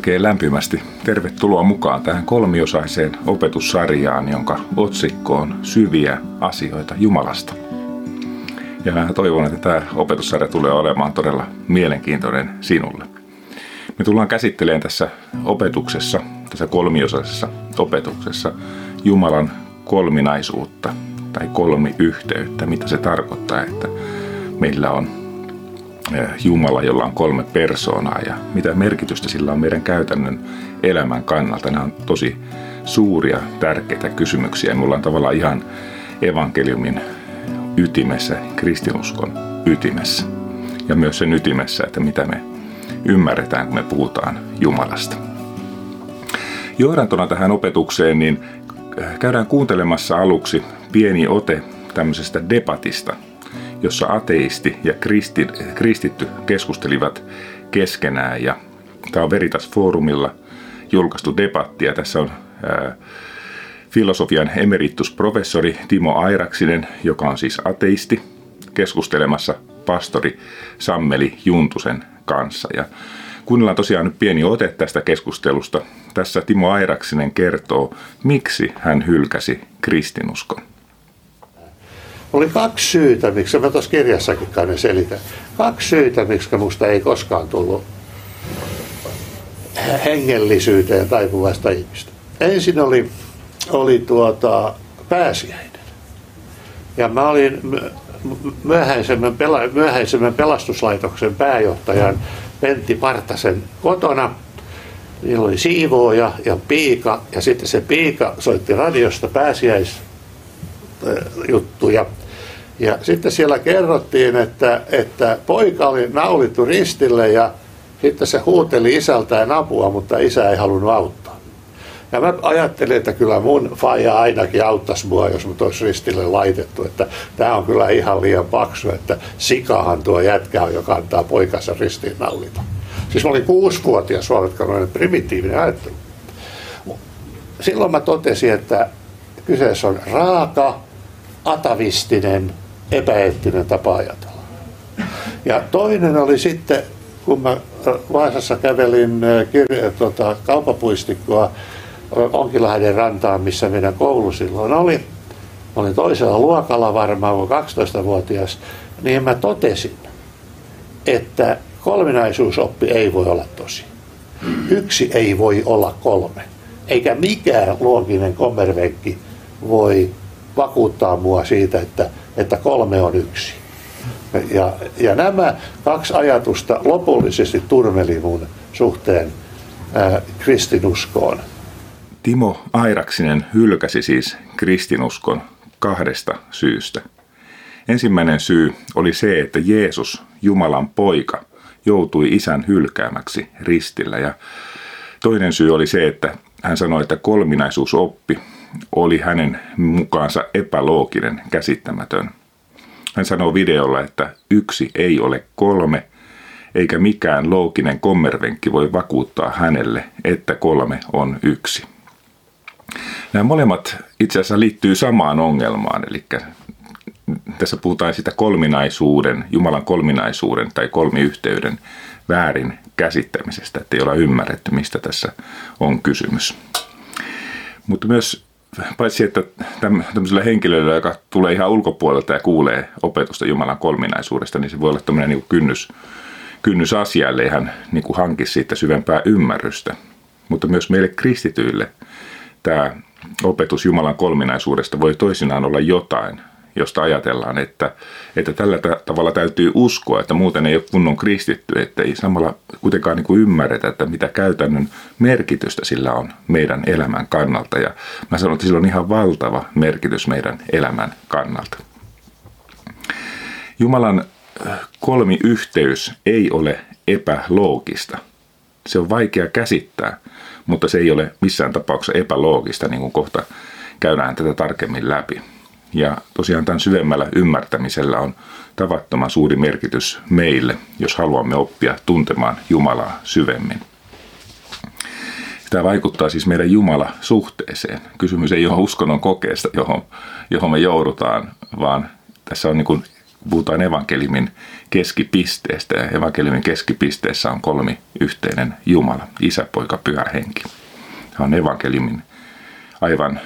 oikein lämpimästi tervetuloa mukaan tähän kolmiosaiseen opetussarjaan, jonka otsikko on Syviä asioita Jumalasta. Ja toivon, että tämä opetussarja tulee olemaan todella mielenkiintoinen sinulle. Me tullaan käsittelemään tässä opetuksessa, tässä kolmiosaisessa opetuksessa Jumalan kolminaisuutta tai kolmiyhteyttä, mitä se tarkoittaa, että meillä on Jumala, jolla on kolme persoonaa ja mitä merkitystä sillä on meidän käytännön elämän kannalta. Nämä on tosi suuria, tärkeitä kysymyksiä. Mulla on tavallaan ihan evankeliumin ytimessä, kristinuskon ytimessä. Ja myös sen ytimessä, että mitä me ymmärretään, kun me puhutaan Jumalasta. Johdantona tähän opetukseen, niin eh, käydään kuuntelemassa aluksi pieni ote tämmöisestä debatista – jossa ateisti ja kristi, kristitty keskustelivat keskenään. Ja tämä on Veritas Forumilla julkaistu debatti ja tässä on ää, filosofian emeritusprofessori Timo Airaksinen, joka on siis ateisti, keskustelemassa pastori Sammeli Juntusen kanssa. Ja kuunnellaan tosiaan nyt pieni ote tästä keskustelusta. Tässä Timo Airaksinen kertoo, miksi hän hylkäsi kristinuskon. Oli kaksi syytä, miksi mä tuossa kirjassakin kai selitän. Kaksi syytä, miksi musta ei koskaan tullut hengellisyyteen taipuvasta ihmistä. Ensin oli, oli tuota, pääsiäinen. Ja mä olin myöhäisemmän, pela, myöhäisemmän pelastuslaitoksen pääjohtajan Pentti Partasen kotona. Niillä oli siivooja ja piika, ja sitten se piika soitti radiosta pääsiäisjuttuja. Ja sitten siellä kerrottiin, että, että poika oli naulittu ristille ja sitten se huuteli isältään apua, mutta isä ei halunnut auttaa. Ja mä ajattelin, että kyllä mun faija ainakin auttaisi mua, jos mut olisi ristille laitettu. Että tämä on kyllä ihan liian paksu, että sikahan tuo jätkä on, joka antaa poikansa ristiin naulita. Siis mä olin kuusivuotias, huomatko primitiivinen ajattelu. Silloin mä totesin, että kyseessä on raaka, atavistinen epäeettinen tapa ajatella. Ja toinen oli sitten, kun mä Vaasassa kävelin äh, kirja, tota, kaupapuistikkoa äh, Onkilahden rantaan, missä meidän koulu silloin oli. Mä olin toisella luokalla varmaan, kun 12-vuotias, niin mä totesin, että kolminaisuusoppi ei voi olla tosi. Yksi ei voi olla kolme. Eikä mikään looginen kommervenkki voi vakuuttaa mua siitä, että että kolme on yksi. Ja, ja nämä kaksi ajatusta lopullisesti turmeli mun suhteen ää, kristinuskoon. Timo Airaksinen hylkäsi siis kristinuskon kahdesta syystä. Ensimmäinen syy oli se, että Jeesus, Jumalan poika, joutui isän hylkäämäksi ristillä. Ja toinen syy oli se, että hän sanoi, että kolminaisuusoppi oli hänen mukaansa epälooginen, käsittämätön. Hän sanoo videolla, että yksi ei ole kolme, eikä mikään looginen kommervenkki voi vakuuttaa hänelle, että kolme on yksi. Nämä molemmat itse asiassa liittyy samaan ongelmaan, eli tässä puhutaan sitä kolminaisuuden, Jumalan kolminaisuuden tai kolmiyhteyden väärin käsittämisestä, että ei olla ymmärretty, mistä tässä on kysymys. Mutta myös paitsi että tämmöisellä henkilöllä, joka tulee ihan ulkopuolelta ja kuulee opetusta Jumalan kolminaisuudesta, niin se voi olla tämmöinen niin kynnys, kynnys asialle, hän niin kuin hankisi siitä syvempää ymmärrystä. Mutta myös meille kristityille tämä opetus Jumalan kolminaisuudesta voi toisinaan olla jotain, josta ajatellaan, että, että tällä tavalla täytyy uskoa, että muuten ei ole kunnon kristitty, että ei samalla kuitenkaan niin kuin ymmärretä, että mitä käytännön merkitystä sillä on meidän elämän kannalta. Ja mä sanon, että sillä on ihan valtava merkitys meidän elämän kannalta. Jumalan äh, kolmiyhteys ei ole epäloogista. Se on vaikea käsittää, mutta se ei ole missään tapauksessa epäloogista, niin kuin kohta käydään tätä tarkemmin läpi. Ja tosiaan tämän syvemmällä ymmärtämisellä on tavattoman suuri merkitys meille, jos haluamme oppia tuntemaan Jumalaa syvemmin. Tämä vaikuttaa siis meidän Jumala-suhteeseen. Kysymys ei ole uskonnon kokeesta, johon, johon me joudutaan, vaan tässä on niin kuin puhutaan evankelimin keskipisteestä. Ja evankelimin keskipisteessä on kolmi yhteinen Jumala, Isä, Poika, Pyhä Henki. Tämä on evankelimin aivan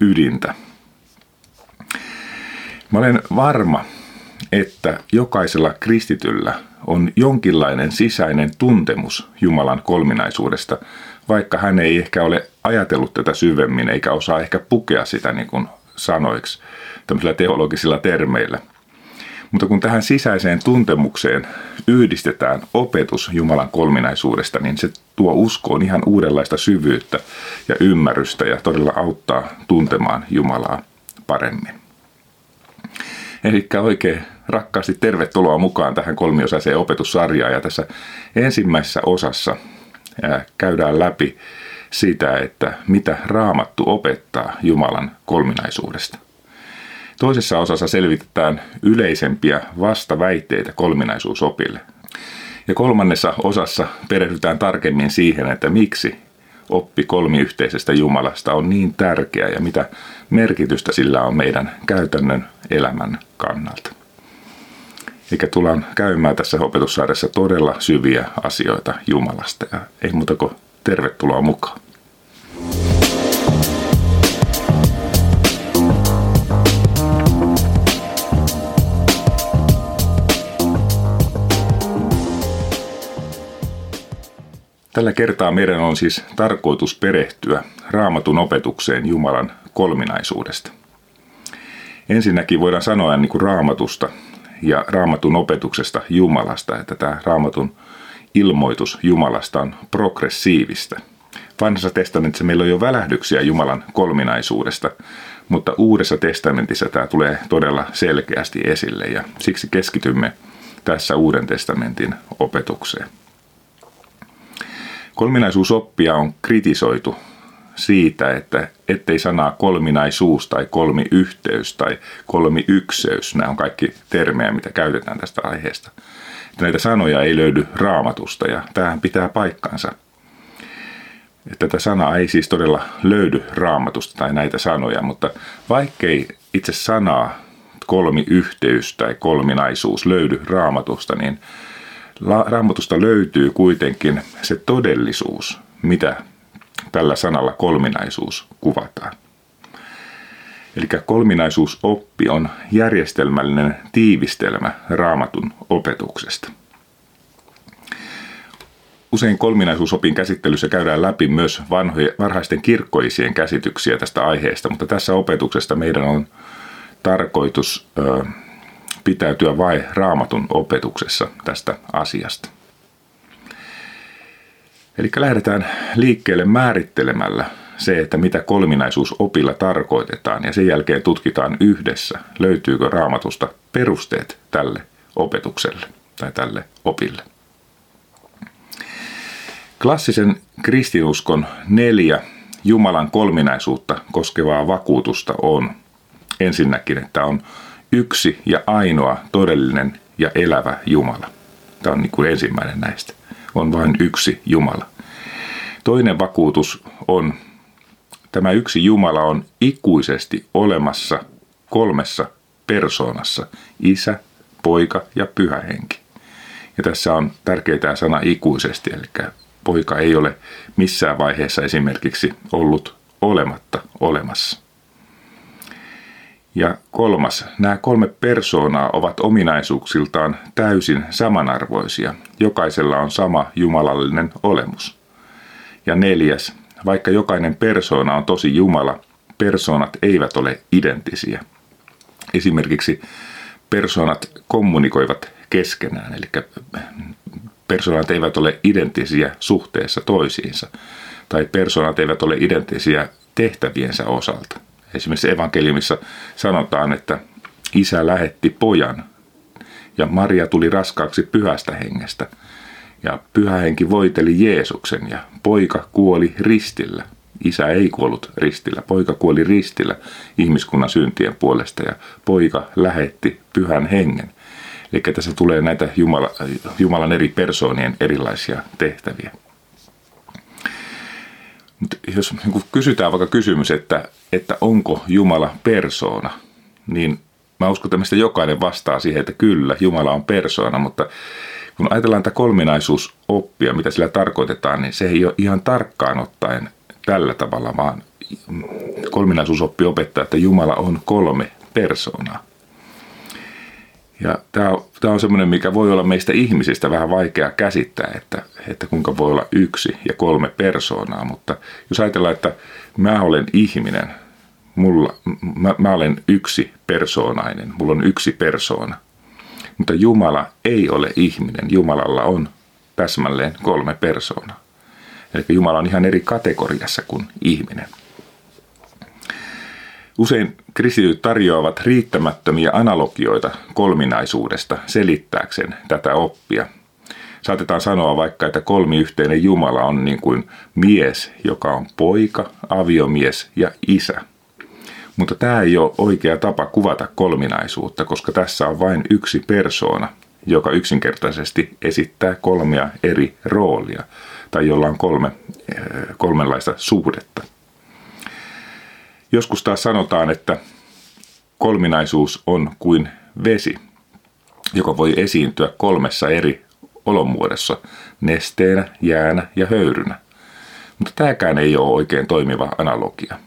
ydintä. Mä olen varma, että jokaisella kristityllä on jonkinlainen sisäinen tuntemus Jumalan kolminaisuudesta, vaikka hän ei ehkä ole ajatellut tätä syvemmin eikä osaa ehkä pukea sitä niin kuin sanoiksi tämmöisillä teologisilla termeillä. Mutta kun tähän sisäiseen tuntemukseen yhdistetään opetus Jumalan kolminaisuudesta, niin se tuo uskoon ihan uudenlaista syvyyttä ja ymmärrystä ja todella auttaa tuntemaan Jumalaa paremmin. Eli oikein rakkaasti tervetuloa mukaan tähän kolmiosaiseen opetussarjaan. Ja tässä ensimmäisessä osassa käydään läpi sitä, että mitä raamattu opettaa Jumalan kolminaisuudesta. Toisessa osassa selvitetään yleisempiä vastaväitteitä kolminaisuusopille. Ja kolmannessa osassa perehdytään tarkemmin siihen, että miksi oppi kolmiyhteisestä Jumalasta on niin tärkeä ja mitä merkitystä sillä on meidän käytännön elämän kannalta. Eikä tullaan käymään tässä opetussarjassa todella syviä asioita Jumalasta ja ei muuta kuin tervetuloa mukaan. Tällä kertaa meidän on siis tarkoitus perehtyä raamatun opetukseen Jumalan kolminaisuudesta. Ensinnäkin voidaan sanoa niin kuin raamatusta ja raamatun opetuksesta Jumalasta, että tämä raamatun ilmoitus Jumalasta on progressiivista. Vanhassa testamentissa meillä on jo välähdyksiä Jumalan kolminaisuudesta, mutta Uudessa testamentissa tämä tulee todella selkeästi esille ja siksi keskitymme tässä Uuden testamentin opetukseen. Kolminaisuusoppia on kritisoitu siitä, että ettei sanaa kolminaisuus tai kolmiyhteys tai kolmiykseys, nämä on kaikki termejä, mitä käytetään tästä aiheesta. Että näitä sanoja ei löydy raamatusta ja tämähän pitää paikkansa. Että tätä sanaa ei siis todella löydy raamatusta tai näitä sanoja, mutta vaikkei itse sanaa kolmiyhteys tai kolminaisuus löydy raamatusta, niin Raamatusta löytyy kuitenkin se todellisuus, mitä tällä sanalla kolminaisuus kuvataan. Eli kolminaisuusoppi on järjestelmällinen tiivistelmä raamatun opetuksesta. Usein kolminaisuusopin käsittelyssä käydään läpi myös vanhojen, varhaisten kirkkoisien käsityksiä tästä aiheesta, mutta tässä opetuksesta meidän on tarkoitus ö, pitäytyä vain raamatun opetuksessa tästä asiasta. Eli lähdetään liikkeelle määrittelemällä se, että mitä kolminaisuusopilla tarkoitetaan ja sen jälkeen tutkitaan yhdessä, löytyykö raamatusta perusteet tälle opetukselle tai tälle opille. Klassisen kristinuskon neljä Jumalan kolminaisuutta koskevaa vakuutusta on ensinnäkin, että on yksi ja ainoa todellinen ja elävä Jumala. Tämä on niin kuin ensimmäinen näistä. On vain yksi Jumala. Toinen vakuutus on, tämä yksi Jumala on ikuisesti olemassa kolmessa persoonassa, isä, poika ja pyhä henki. Ja tässä on tärkeää tämä sana ikuisesti, eli poika ei ole missään vaiheessa esimerkiksi ollut olematta olemassa. Ja kolmas, nämä kolme persoonaa ovat ominaisuuksiltaan täysin samanarvoisia. Jokaisella on sama jumalallinen olemus. Ja neljäs, vaikka jokainen persoona on tosi Jumala, persoonat eivät ole identtisiä. Esimerkiksi persoonat kommunikoivat keskenään, eli persoonat eivät ole identtisiä suhteessa toisiinsa, tai persoonat eivät ole identtisiä tehtäviensä osalta. Esimerkiksi evankeliumissa sanotaan, että isä lähetti pojan ja Maria tuli raskaaksi pyhästä hengestä. Ja pyhä henki voiteli Jeesuksen ja poika kuoli ristillä. Isä ei kuollut ristillä, poika kuoli ristillä ihmiskunnan syntien puolesta ja poika lähetti pyhän hengen. Eli tässä tulee näitä Jumala, Jumalan eri persoonien erilaisia tehtäviä. Mutta jos niin kysytään vaikka kysymys, että, että onko Jumala persoona, niin mä uskon, että jokainen vastaa siihen, että kyllä, Jumala on persoona, mutta kun ajatellaan tätä kolminaisuusoppia, mitä sillä tarkoitetaan, niin se ei ole ihan tarkkaan ottaen tällä tavalla, vaan kolminaisuusoppi opettaa, että Jumala on kolme persoonaa. Ja tämä on, on semmoinen, mikä voi olla meistä ihmisistä vähän vaikea käsittää, että, että kuinka voi olla yksi ja kolme persoonaa. Mutta jos ajatellaan, että mä olen ihminen, mulla, mä, mä olen yksi persoonainen, mulla on yksi persoona. Mutta Jumala ei ole ihminen, Jumalalla on täsmälleen kolme persoonaa. Eli Jumala on ihan eri kategoriassa kuin ihminen. Usein kristityt tarjoavat riittämättömiä analogioita kolminaisuudesta selittääkseen tätä oppia. Saatetaan sanoa vaikka, että kolmiyhteinen Jumala on niin kuin mies, joka on poika, aviomies ja isä. Mutta tämä ei ole oikea tapa kuvata kolminaisuutta, koska tässä on vain yksi persoona, joka yksinkertaisesti esittää kolmea eri roolia tai jolla on kolme, eh, kolmenlaista suhdetta. Joskus taas sanotaan, että kolminaisuus on kuin vesi, joka voi esiintyä kolmessa eri olomuodossa, nesteenä, jäänä ja höyrynä. Mutta tämäkään ei ole oikein toimiva analogia.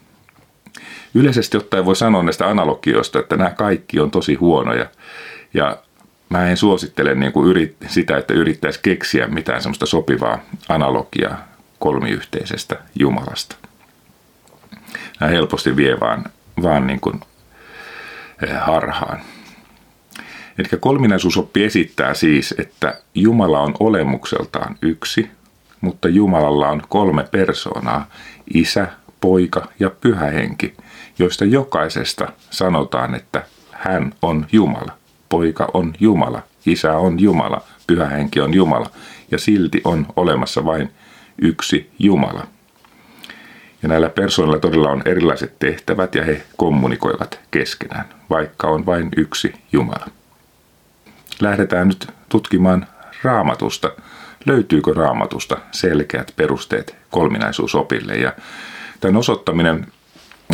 Yleisesti ottaen voi sanoa näistä analogioista, että nämä kaikki on tosi huonoja. Ja mä en suosittele niin kuin yrit, sitä, että yrittäisi keksiä mitään semmoista sopivaa analogiaa kolmiyhteisestä Jumalasta. Nämä helposti vie vaan, vaan niin kuin eh, harhaan. Eli kolminaisuusoppi esittää siis, että Jumala on olemukseltaan yksi, mutta Jumalalla on kolme persoonaa, isä, poika ja pyhä henki, joista jokaisesta sanotaan, että hän on Jumala. Poika on Jumala, isä on Jumala, pyhä henki on Jumala ja silti on olemassa vain yksi Jumala. Ja näillä persoonilla todella on erilaiset tehtävät ja he kommunikoivat keskenään, vaikka on vain yksi Jumala. Lähdetään nyt tutkimaan raamatusta. Löytyykö raamatusta selkeät perusteet kolminaisuusopille? Ja tämän osoittaminen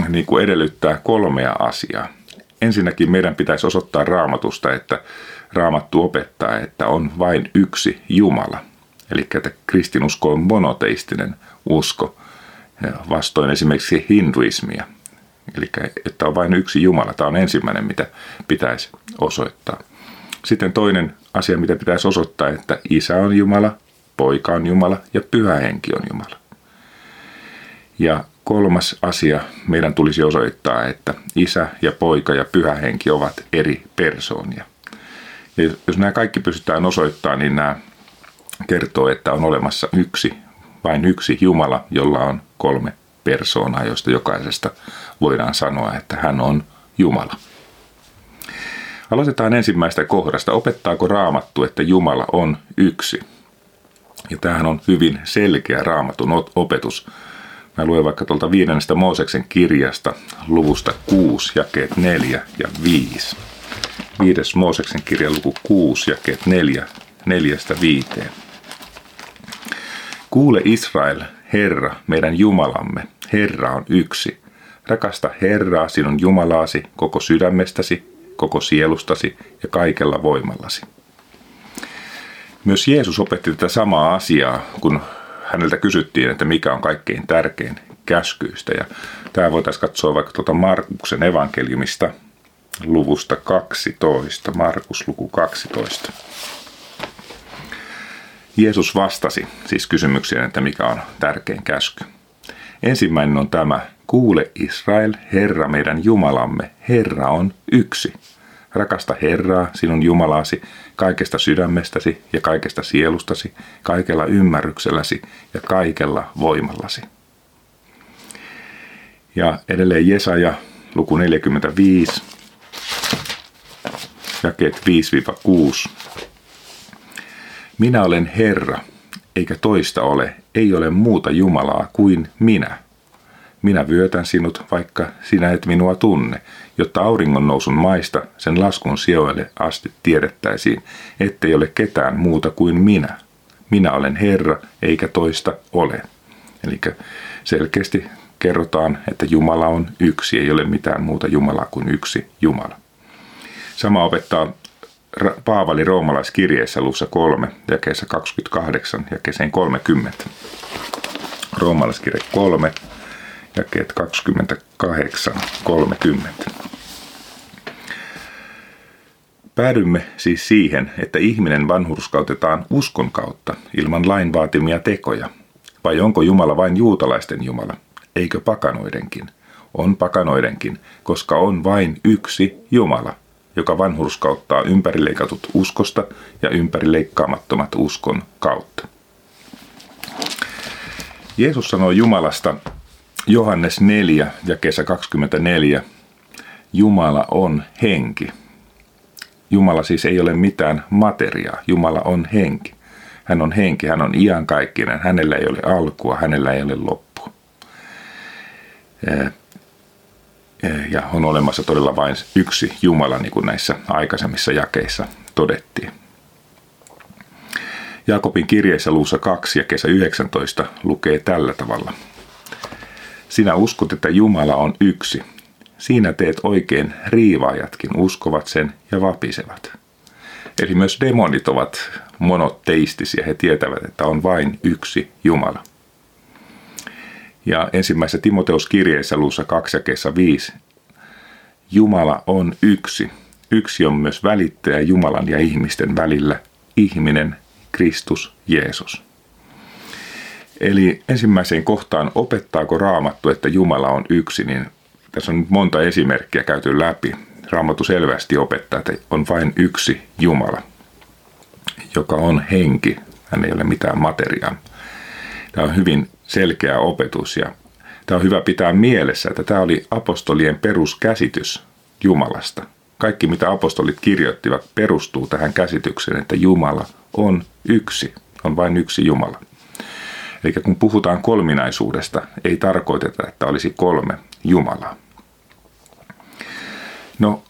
niin kuin edellyttää kolmea asiaa. Ensinnäkin meidän pitäisi osoittaa raamatusta, että raamattu opettaa, että on vain yksi Jumala. Eli että kristinusko on monoteistinen usko – vastoin esimerkiksi hinduismia. Eli että on vain yksi Jumala. Tämä on ensimmäinen, mitä pitäisi osoittaa. Sitten toinen asia, mitä pitäisi osoittaa, että isä on Jumala, poika on Jumala ja pyhä henki on Jumala. Ja kolmas asia, meidän tulisi osoittaa, että isä ja poika ja pyhä henki ovat eri persoonia. Ja jos nämä kaikki pystytään osoittamaan, niin nämä kertoo, että on olemassa yksi vain yksi Jumala, jolla on kolme persoonaa, joista jokaisesta voidaan sanoa, että hän on Jumala. Aloitetaan ensimmäistä kohdasta. Opettaako raamattu, että Jumala on yksi? Ja tämähän on hyvin selkeä raamatun opetus. Mä luen vaikka tuolta viidennestä Mooseksen kirjasta luvusta 6, jakeet 4 ja 5. Viides Mooseksen kirja luku 6, jakeet 4, 4 viiteen. Kuule Israel, Herra, meidän Jumalamme, Herra on yksi. Rakasta Herraa sinun Jumalaasi koko sydämestäsi, koko sielustasi ja kaikella voimallasi. Myös Jeesus opetti tätä samaa asiaa, kun häneltä kysyttiin, että mikä on kaikkein tärkein käskyistä. Ja tämä voitaisiin katsoa vaikka tuota Markuksen evankeliumista luvusta 12, Markus luku 12. Jeesus vastasi siis kysymykseen, että mikä on tärkein käsky. Ensimmäinen on tämä, kuule Israel, Herra meidän Jumalamme, Herra on yksi. Rakasta Herraa, sinun Jumalasi, kaikesta sydämestäsi ja kaikesta sielustasi, kaikella ymmärrykselläsi ja kaikella voimallasi. Ja edelleen Jesaja, luku 45, jakeet 5-6. Minä olen Herra, eikä toista ole, ei ole muuta Jumalaa kuin minä. Minä vyötän sinut, vaikka sinä et minua tunne, jotta auringon nousun maista sen laskun sijoille asti tiedettäisiin, ettei ole ketään muuta kuin minä. Minä olen Herra, eikä toista ole. Eli selkeästi kerrotaan, että Jumala on yksi, ei ole mitään muuta Jumalaa kuin yksi Jumala. Sama opettaa Paavali roomalaiskirjeessä luussa 3, jakeessa 28, jakeeseen 30. Roomalaiskirje 3, jakeet 28, 30. Päädymme siis siihen, että ihminen vanhurskautetaan uskon kautta ilman lain vaatimia tekoja. Vai onko Jumala vain juutalaisten Jumala? Eikö pakanoidenkin? On pakanoidenkin, koska on vain yksi Jumala, joka vanhurskauttaa ympärileikatut uskosta ja ympärileikkaamattomat uskon kautta. Jeesus sanoi Jumalasta Johannes 4 ja kesä 24, Jumala on henki. Jumala siis ei ole mitään materiaa, Jumala on henki. Hän on henki, hän on iankaikkinen, hänellä ei ole alkua, hänellä ei ole loppua. Ja on olemassa todella vain yksi Jumala, niin kuin näissä aikaisemmissa jakeissa todettiin. Jaakobin kirjeessä luussa 2 ja kesä 19 lukee tällä tavalla. Sinä uskot, että Jumala on yksi. Siinä teet oikein, riivaajatkin uskovat sen ja vapisevat. Eli myös demonit ovat monoteistisia, he tietävät, että on vain yksi Jumala. Ja ensimmäisessä Timoteus-kirjeessä luussa 2 ja kesä 5. Jumala on yksi. Yksi on myös välittäjä Jumalan ja ihmisten välillä, ihminen, Kristus, Jeesus. Eli ensimmäiseen kohtaan, opettaako raamattu, että Jumala on yksi, niin tässä on nyt monta esimerkkiä käyty läpi. Raamattu selvästi opettaa, että on vain yksi Jumala, joka on henki. Hän ei ole mitään materiaa. Tämä on hyvin selkeä opetus ja tämä on hyvä pitää mielessä, että tämä oli apostolien peruskäsitys Jumalasta. Kaikki mitä apostolit kirjoittivat perustuu tähän käsitykseen, että Jumala on yksi, on vain yksi Jumala. Eli kun puhutaan kolminaisuudesta, ei tarkoiteta, että olisi kolme Jumalaa. No,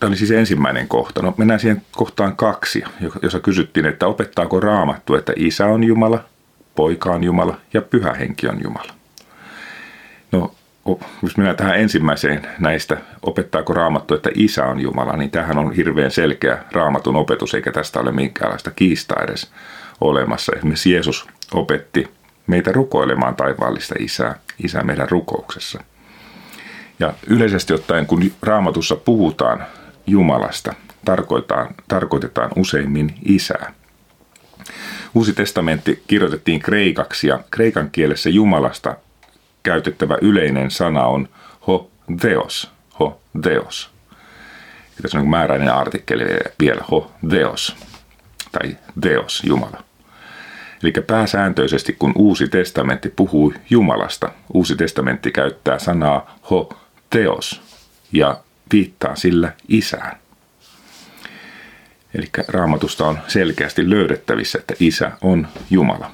tämä oli siis ensimmäinen kohta. No, mennään siihen kohtaan kaksi, jossa kysyttiin, että opettaako raamattu, että isä on Jumala, poika on Jumala ja pyhä henki on Jumala. No, jos mennään tähän ensimmäiseen näistä, opettaako raamattu, että isä on Jumala, niin tähän on hirveän selkeä raamatun opetus, eikä tästä ole minkäänlaista kiistaa edes olemassa. Esimerkiksi Jeesus opetti meitä rukoilemaan taivaallista isää, isää meidän rukouksessa. Ja yleisesti ottaen, kun raamatussa puhutaan Jumalasta, tarkoitetaan useimmin isää. Uusi testamentti kirjoitettiin kreikaksi ja kreikan kielessä Jumalasta käytettävä yleinen sana on ho theos, ho theos. Tässä on määräinen artikkeli vielä, ho theos, tai theos, Jumala. Eli pääsääntöisesti, kun Uusi testamentti puhuu Jumalasta, Uusi testamentti käyttää sanaa ho teos ja viittaa sillä isään. Eli raamatusta on selkeästi löydettävissä, että isä on Jumala.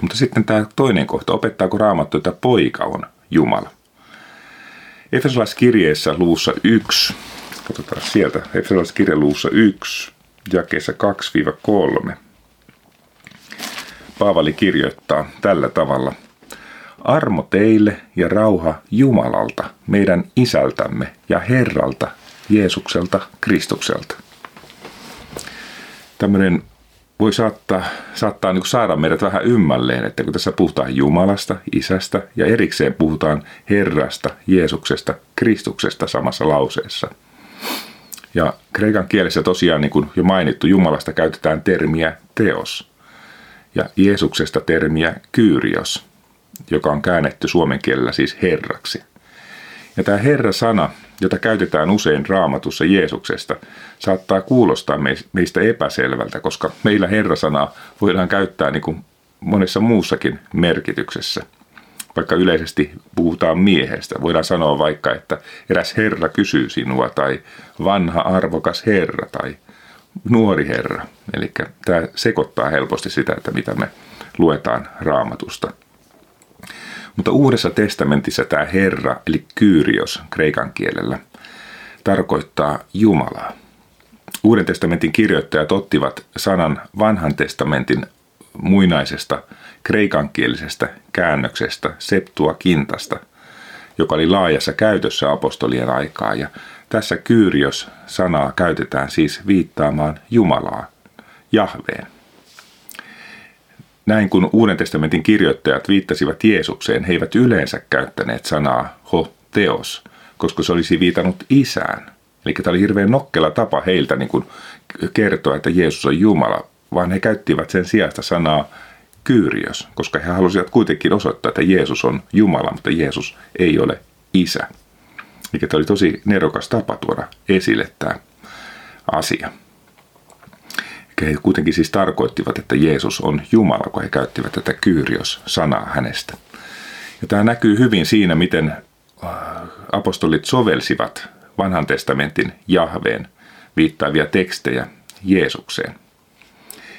Mutta sitten tämä toinen kohta, opettaako raamattu, että poika on Jumala? Efesolaiskirjeessä luussa 1, katsotaan sieltä, Efesolaiskirje luussa 1, jakeessa 2-3. Paavali kirjoittaa tällä tavalla. Armo teille ja rauha Jumalalta, meidän isältämme ja Herralta, Jeesukselta, Kristukselta. Tämmöinen voi saattaa, saattaa niin saada meidät vähän ymmälleen, että kun tässä puhutaan Jumalasta, Isästä ja erikseen puhutaan Herrasta, Jeesuksesta, Kristuksesta samassa lauseessa. Ja kreikan kielessä tosiaan, niin kuin jo mainittu, Jumalasta käytetään termiä teos ja Jeesuksesta termiä Kyrios, joka on käännetty suomen kielellä siis Herraksi. Ja tämä Herra-sana, jota käytetään usein raamatussa Jeesuksesta, saattaa kuulostaa meistä epäselvältä, koska meillä Herra-sanaa voidaan käyttää niin kuin monessa muussakin merkityksessä. Vaikka yleisesti puhutaan miehestä, voidaan sanoa vaikka, että eräs Herra kysyy sinua, tai vanha arvokas Herra, tai nuori Herra. Eli tämä sekoittaa helposti sitä, että mitä me luetaan raamatusta. Mutta uudessa testamentissa tämä Herra, eli Kyrios kreikan kielellä, tarkoittaa Jumalaa. Uuden testamentin kirjoittajat ottivat sanan vanhan testamentin muinaisesta kreikankielisestä käännöksestä Septua Kintasta, joka oli laajassa käytössä apostolien aikaa. Ja tässä Kyrios-sanaa käytetään siis viittaamaan Jumalaa, Jahveen. Näin kun Uuden testamentin kirjoittajat viittasivat Jeesukseen, he eivät yleensä käyttäneet sanaa ho teos, koska se olisi viitannut isään. Eli tämä oli hirveän nokkela tapa heiltä niin kuin kertoa, että Jeesus on Jumala, vaan he käyttivät sen sijasta sanaa Kyrios, koska he halusivat kuitenkin osoittaa, että Jeesus on Jumala, mutta Jeesus ei ole isä. Eli tämä oli tosi nerokas tapa tuoda esille tämä asia. He kuitenkin siis tarkoittivat, että Jeesus on Jumala, kun he käyttivät tätä Kyrios-sanaa hänestä. Ja tämä näkyy hyvin siinä, miten äh, apostolit sovelsivat vanhan testamentin Jahveen viittaavia tekstejä Jeesukseen.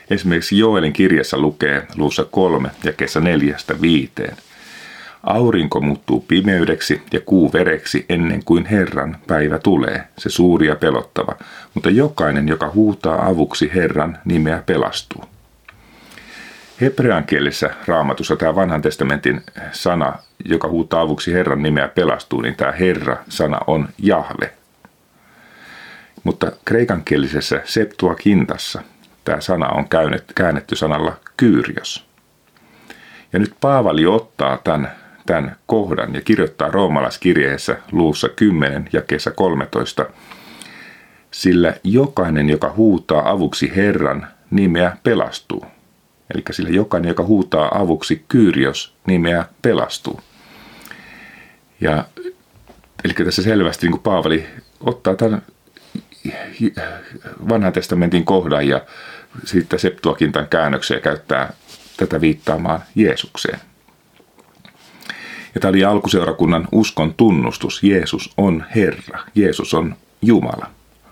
Esimerkiksi Joelin kirjassa lukee luussa kolme ja kesä neljästä viiteen. Aurinko muuttuu pimeydeksi ja kuu vereksi ennen kuin Herran päivä tulee, se suuri ja pelottava, mutta jokainen, joka huutaa avuksi Herran nimeä pelastuu. Hebrean kielessä raamatussa tämä vanhan testamentin sana, joka huutaa avuksi Herran nimeä pelastuu, niin tämä Herra-sana on Jahve. Mutta kreikankielisessä Septuakintassa tämä sana on käännetty sanalla Kyrios. Ja nyt Paavali ottaa tämän tämän kohdan ja kirjoittaa roomalaiskirjeessä luussa 10 ja kesä 13. Sillä jokainen, joka huutaa avuksi Herran, nimeä pelastuu. Eli sillä jokainen, joka huutaa avuksi Kyrios, nimeä pelastuu. Ja, eli tässä selvästi niin Paavali ottaa tämän vanhan testamentin kohdan ja sitten Septuakintan käännöksiä käyttää tätä viittaamaan Jeesukseen. Ja tämä oli alkuseurakunnan uskon tunnustus. Jeesus on Herra. Jeesus on Jumala.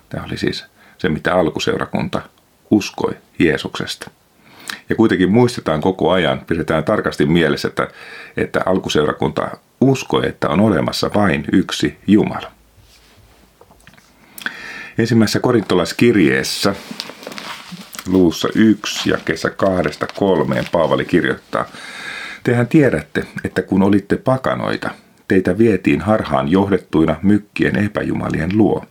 Tämä oli siis se, mitä alkuseurakunta uskoi Jeesuksesta. Ja kuitenkin muistetaan koko ajan, pidetään tarkasti mielessä, että, että alkuseurakunta uskoi, että on olemassa vain yksi Jumala. Ensimmäisessä korintolaiskirjeessä luussa 1 ja kesä kahdesta kolmeen Paavali kirjoittaa, Tehän tiedätte, että kun olitte pakanoita, teitä vietiin harhaan johdettuina mykkien epäjumalien luo.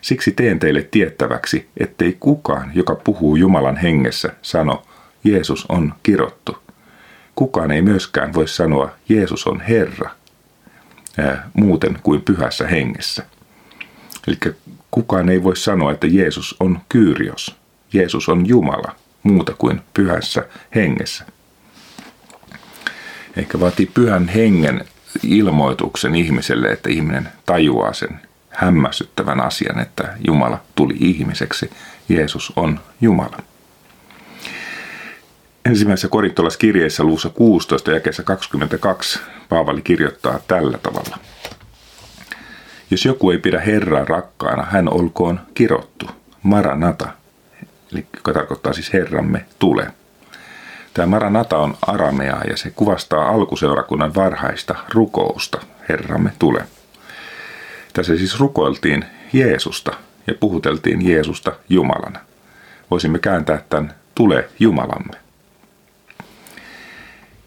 Siksi teen teille tiettäväksi, ettei kukaan, joka puhuu Jumalan hengessä, sano, Jeesus on kirottu. Kukaan ei myöskään voi sanoa, Jeesus on Herra, ää, muuten kuin pyhässä hengessä. Eli kukaan ei voi sanoa, että Jeesus on Kyrios, Jeesus on Jumala, muuta kuin pyhässä hengessä ehkä vaatii pyhän hengen ilmoituksen ihmiselle, että ihminen tajuaa sen hämmästyttävän asian, että Jumala tuli ihmiseksi. Jeesus on Jumala. Ensimmäisessä korintolaskirjeessä luussa 16 ja kesä 22 Paavali kirjoittaa tällä tavalla. Jos joku ei pidä Herraa rakkaana, hän olkoon kirottu. Maranata, eli joka tarkoittaa siis Herramme tule. Tämä Maranata on arameaa ja se kuvastaa alkuseurakunnan varhaista rukousta, Herramme tule. Tässä siis rukoiltiin Jeesusta ja puhuteltiin Jeesusta Jumalana. Voisimme kääntää tämän Tule Jumalamme.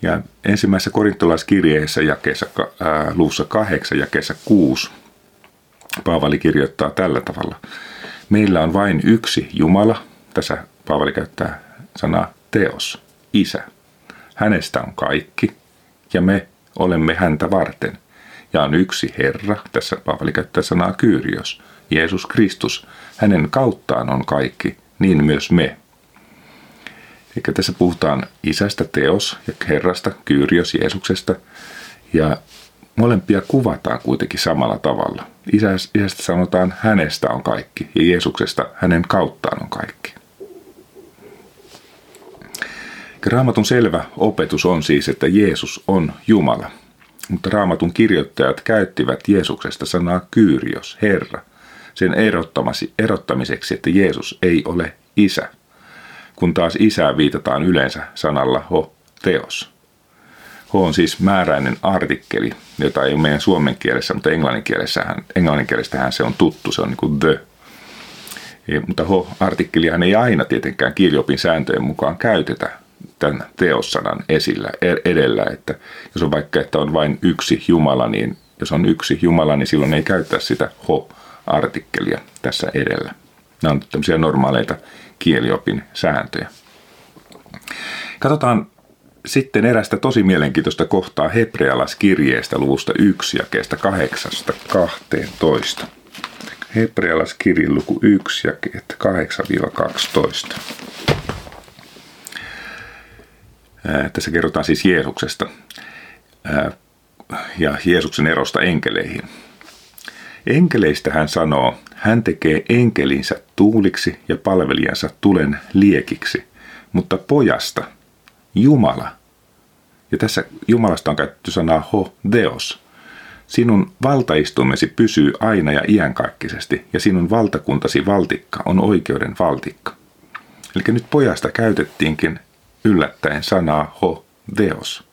Ja ensimmäisessä korintolaiskirjeessä jakeessa, ää, luussa 8 ja kesä 6 Paavali kirjoittaa tällä tavalla. Meillä on vain yksi Jumala. Tässä Paavali käyttää sanaa teos Isä. Hänestä on kaikki ja me olemme häntä varten. Ja on yksi Herra, tässä Paavali käyttää sanaa Kyrios, Jeesus Kristus. Hänen kauttaan on kaikki, niin myös me. Eli tässä puhutaan isästä teos ja Herrasta, Kyrios, Jeesuksesta. Ja molempia kuvataan kuitenkin samalla tavalla. Isästä sanotaan hänestä on kaikki ja Jeesuksesta hänen kauttaan on kaikki. Raamatun selvä opetus on siis, että Jeesus on Jumala. Mutta raamatun kirjoittajat käyttivät Jeesuksesta sanaa Kyrios, Herra, sen erottamiseksi, että Jeesus ei ole isä, kun taas isää viitataan yleensä sanalla ho, teos. Ho on siis määräinen artikkeli, jota ei ole meidän suomen kielessä, mutta englanninkielessähän, englanninkielestähän se on tuttu, se on niin kuin the. Ja, mutta ho-artikkeliahan ei aina tietenkään kirjopin sääntöjen mukaan käytetä tämän teossanan esillä, edellä, että jos on vaikka, että on vain yksi Jumala, niin jos on yksi Jumala, niin silloin ei käyttää sitä ho-artikkelia tässä edellä. Nämä on tämmöisiä normaaleita kieliopin sääntöjä. Katsotaan sitten erästä tosi mielenkiintoista kohtaa Hebrealaskirjeestä luvusta 1 kestä 8-12. Hebrealaskirje luku 1 ja 8-12. Tässä kerrotaan siis Jeesuksesta ja Jeesuksen erosta enkeleihin. Enkeleistä hän sanoo, hän tekee enkelinsä tuuliksi ja palvelijansa tulen liekiksi, mutta pojasta, Jumala, ja tässä Jumalasta on käytetty sanaa ho, deos. Sinun valtaistumesi pysyy aina ja iänkaikkisesti, ja sinun valtakuntasi valtikka on oikeuden valtikka. Eli nyt pojasta käytettiinkin yllättäen sanaa ho, deos.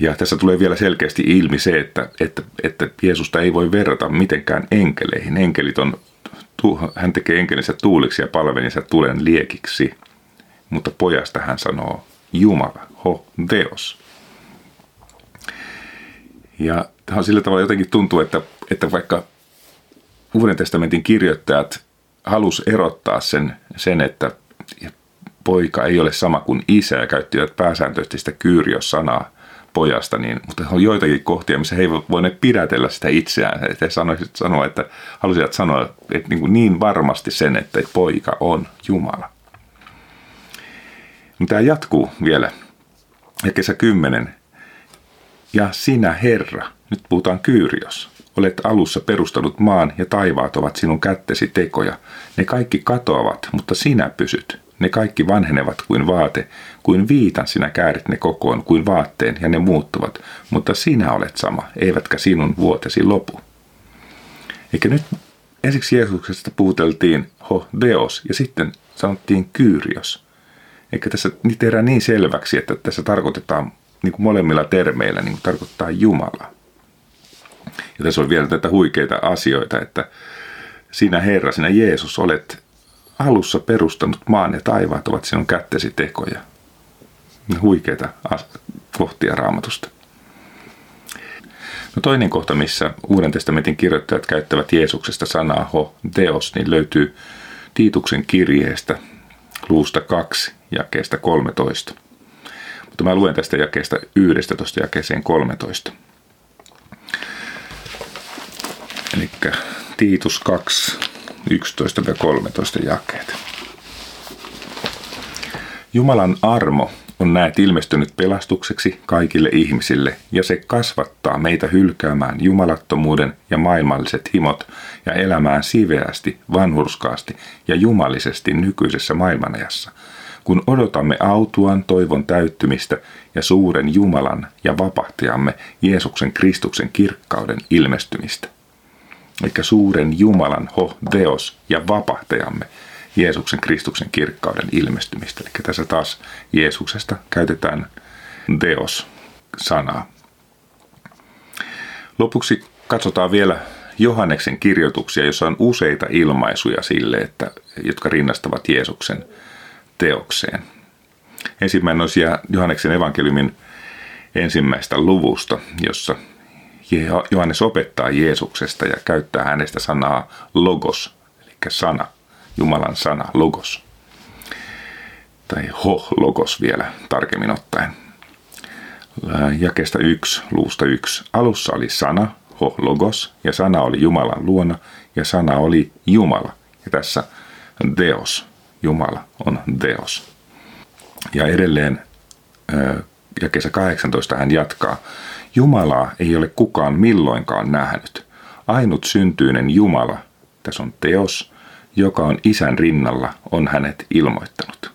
Ja tässä tulee vielä selkeästi ilmi se, että, että, että Jeesusta ei voi verrata mitenkään enkeleihin. Enkelit on, hän tekee enkelinsä tuuliksi ja palvelinsa tulen liekiksi. Mutta pojasta hän sanoo Jumala, ho, Deos. Ja on sillä tavalla jotenkin tuntuu, että, että vaikka Uuden testamentin kirjoittajat halus erottaa sen, sen, että poika ei ole sama kuin isä ja käyttivät pääsääntöisesti sitä kyyrios-sanaa pojasta, niin, mutta on joitakin kohtia, missä he eivät voineet pidätellä sitä itseään. Että he sanoisivat sanoa, että halusivat sanoa että niin, kuin niin varmasti sen, että poika on Jumala. Tämä jatkuu vielä. Ja kesä 10. Ja sinä, Herra, nyt puhutaan Kyyrios, olet alussa perustanut maan ja taivaat ovat sinun kättesi tekoja. Ne kaikki katoavat, mutta sinä pysyt. Ne kaikki vanhenevat kuin vaate, kuin viitan sinä käärit ne kokoon kuin vaatteen ja ne muuttuvat, mutta sinä olet sama, eivätkä sinun vuotesi lopu. Eikä nyt ensiksi Jeesuksesta puhuteltiin ho deos ja sitten sanottiin kyrios. Eikä tässä tehdään niin selväksi, että tässä tarkoitetaan niin kuin molemmilla termeillä niin kuin tarkoittaa Jumala. Ja tässä on vielä tätä huikeita asioita, että sinä Herra, sinä Jeesus olet alussa perustanut maan ja taivaat ovat sinun kättesi tekoja. Huikeita kohtia raamatusta. No toinen kohta, missä Uuden testamentin kirjoittajat käyttävät Jeesuksesta sanaa ho, deos, niin löytyy Tiituksen kirjeestä luusta 2 jakeesta 13. Mutta mä luen tästä jakeesta 11 jakeeseen 13. Eli Tiitus 2, 11-13 jakeet. Jumalan armo on näet ilmestynyt pelastukseksi kaikille ihmisille, ja se kasvattaa meitä hylkäämään jumalattomuuden ja maailmalliset himot ja elämään siveästi, vanhurskaasti ja jumalisesti nykyisessä maailmanajassa, kun odotamme autuan toivon täyttymistä ja suuren Jumalan ja vapahtajamme Jeesuksen Kristuksen kirkkauden ilmestymistä. Eli suuren Jumalan ho, Deos ja vapahtajamme Jeesuksen Kristuksen kirkkauden ilmestymistä. Eli tässä taas Jeesuksesta käytetään Deos-sanaa. Lopuksi katsotaan vielä Johanneksen kirjoituksia, jossa on useita ilmaisuja sille, että, jotka rinnastavat Jeesuksen teokseen. Ensimmäinen on Johanneksen evankeliumin ensimmäistä luvusta, jossa Johannes opettaa Jeesuksesta ja käyttää hänestä sanaa logos, eli sana, Jumalan sana, logos. Tai ho-logos vielä tarkemmin ottaen. Jakesta 1, luusta 1. Alussa oli sana, ho-logos, ja sana oli Jumalan luona, ja sana oli Jumala. Ja tässä Deos, Jumala on Deos. Ja edelleen kesä 18 hän jatkaa. Jumalaa ei ole kukaan milloinkaan nähnyt. Ainut syntyinen Jumala, tässä on teos, joka on isän rinnalla, on hänet ilmoittanut.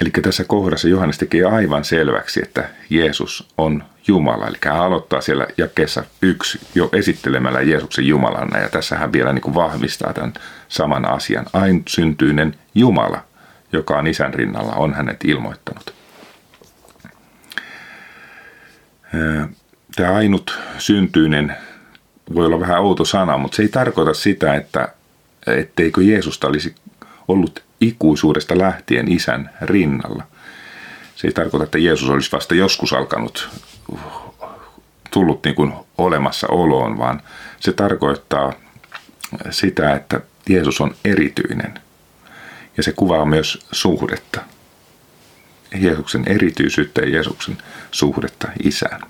Eli tässä kohdassa Johannes tekee aivan selväksi, että Jeesus on Jumala. Eli hän aloittaa siellä jakeessa yksi jo esittelemällä Jeesuksen Jumalana. Ja tässä hän vielä niin kuin vahvistaa tämän saman asian. Ainut syntyinen Jumala, joka on isän rinnalla, on hänet ilmoittanut. Tämä ainut syntyinen voi olla vähän outo sana, mutta se ei tarkoita sitä, että etteikö Jeesusta olisi ollut ikuisuudesta lähtien isän rinnalla. Se ei tarkoita, että Jeesus olisi vasta joskus alkanut tullut niin kuin olemassaoloon, vaan se tarkoittaa sitä, että Jeesus on erityinen. Ja se kuvaa myös suhdetta. Jeesuksen erityisyyttä ja Jeesuksen suhdetta isään.